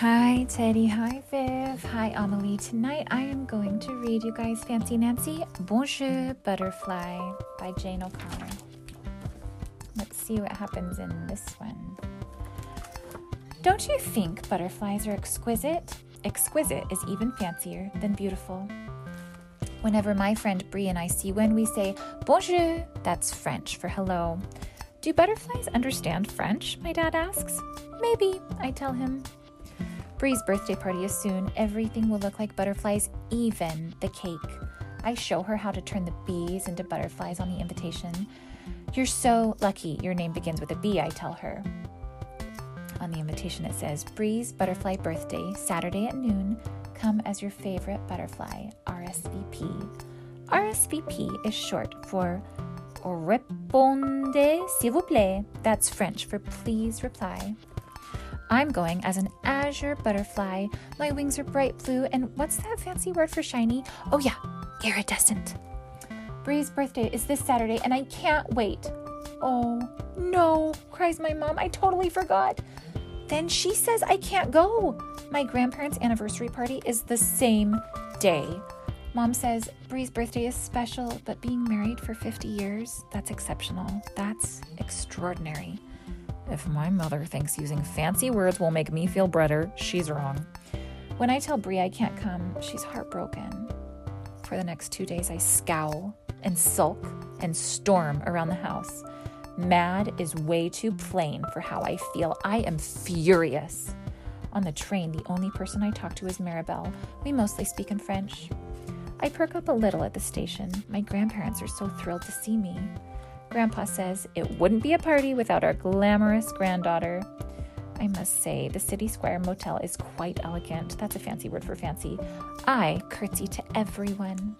Hi, Teddy. Hi, Viv. Hi, Amelie. Tonight I am going to read you guys Fancy Nancy Bonjour Butterfly by Jane O'Connor. Let's see what happens in this one. Don't you think butterflies are exquisite? Exquisite is even fancier than beautiful. Whenever my friend Bree and I see one, we say bonjour. That's French for hello. Do butterflies understand French? My dad asks. Maybe, I tell him. Bree's birthday party is soon. Everything will look like butterflies, even the cake. I show her how to turn the bees into butterflies on the invitation. You're so lucky your name begins with a B, I tell her. On the invitation, it says Bree's Butterfly Birthday, Saturday at noon. Come as your favorite butterfly, RSVP. RSVP is short for Répondez s'il vous plaît. That's French for please reply. I'm going as an azure butterfly. My wings are bright blue, and what's that fancy word for shiny? Oh, yeah, iridescent. Bree's birthday is this Saturday, and I can't wait. Oh, no, cries my mom. I totally forgot. Then she says I can't go. My grandparents' anniversary party is the same day. Mom says Bree's birthday is special, but being married for 50 years, that's exceptional. That's extraordinary. If my mother thinks using fancy words will make me feel better, she's wrong. When I tell Bree I can't come, she's heartbroken. For the next two days, I scowl and sulk and storm around the house. Mad is way too plain for how I feel. I am furious. On the train, the only person I talk to is Marabelle. We mostly speak in French. I perk up a little at the station. My grandparents are so thrilled to see me. Grandpa says it wouldn't be a party without our glamorous granddaughter. I must say, the City Square Motel is quite elegant. That's a fancy word for fancy. I curtsy to everyone.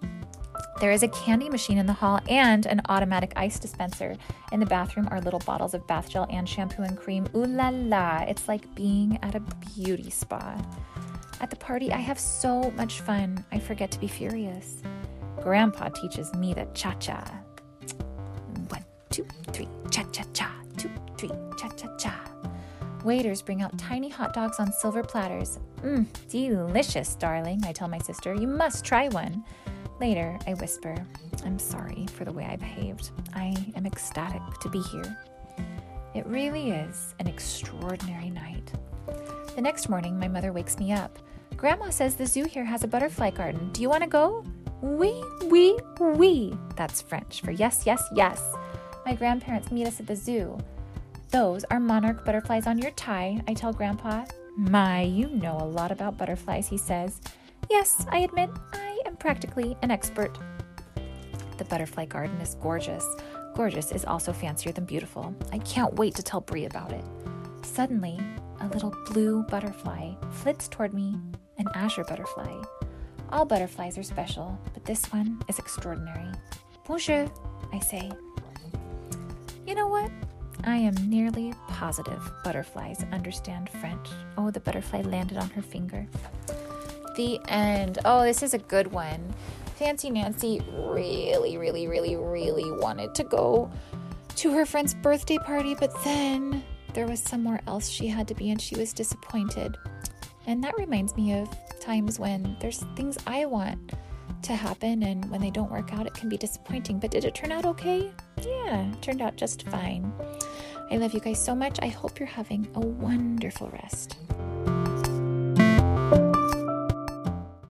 There is a candy machine in the hall and an automatic ice dispenser. In the bathroom are little bottles of bath gel and shampoo and cream. Ooh la la, it's like being at a beauty spa. At the party, I have so much fun, I forget to be furious. Grandpa teaches me the cha cha two, three, cha cha cha, two, three, cha cha cha. Waiters bring out tiny hot dogs on silver platters. Mmm, delicious, darling, I tell my sister. You must try one. Later, I whisper, I'm sorry for the way I behaved. I am ecstatic to be here. It really is an extraordinary night. The next morning, my mother wakes me up. Grandma says the zoo here has a butterfly garden. Do you want to go? Oui, oui, oui. That's French for yes, yes, yes. My grandparents meet us at the zoo. Those are monarch butterflies on your tie, I tell Grandpa. My, you know a lot about butterflies, he says. Yes, I admit, I am practically an expert. The butterfly garden is gorgeous. Gorgeous is also fancier than beautiful. I can't wait to tell Bree about it. Suddenly, a little blue butterfly flits toward me, an azure butterfly. All butterflies are special, but this one is extraordinary. Bonjour, I say. You know what? I am nearly positive butterflies understand French. Oh, the butterfly landed on her finger. The end. Oh, this is a good one. Fancy Nancy really, really, really, really wanted to go to her friend's birthday party, but then there was somewhere else she had to be and she was disappointed. And that reminds me of times when there's things I want to happen, and when they don't work out, it can be disappointing. But did it turn out okay? Yeah, turned out just fine. I love you guys so much. I hope you're having a wonderful rest.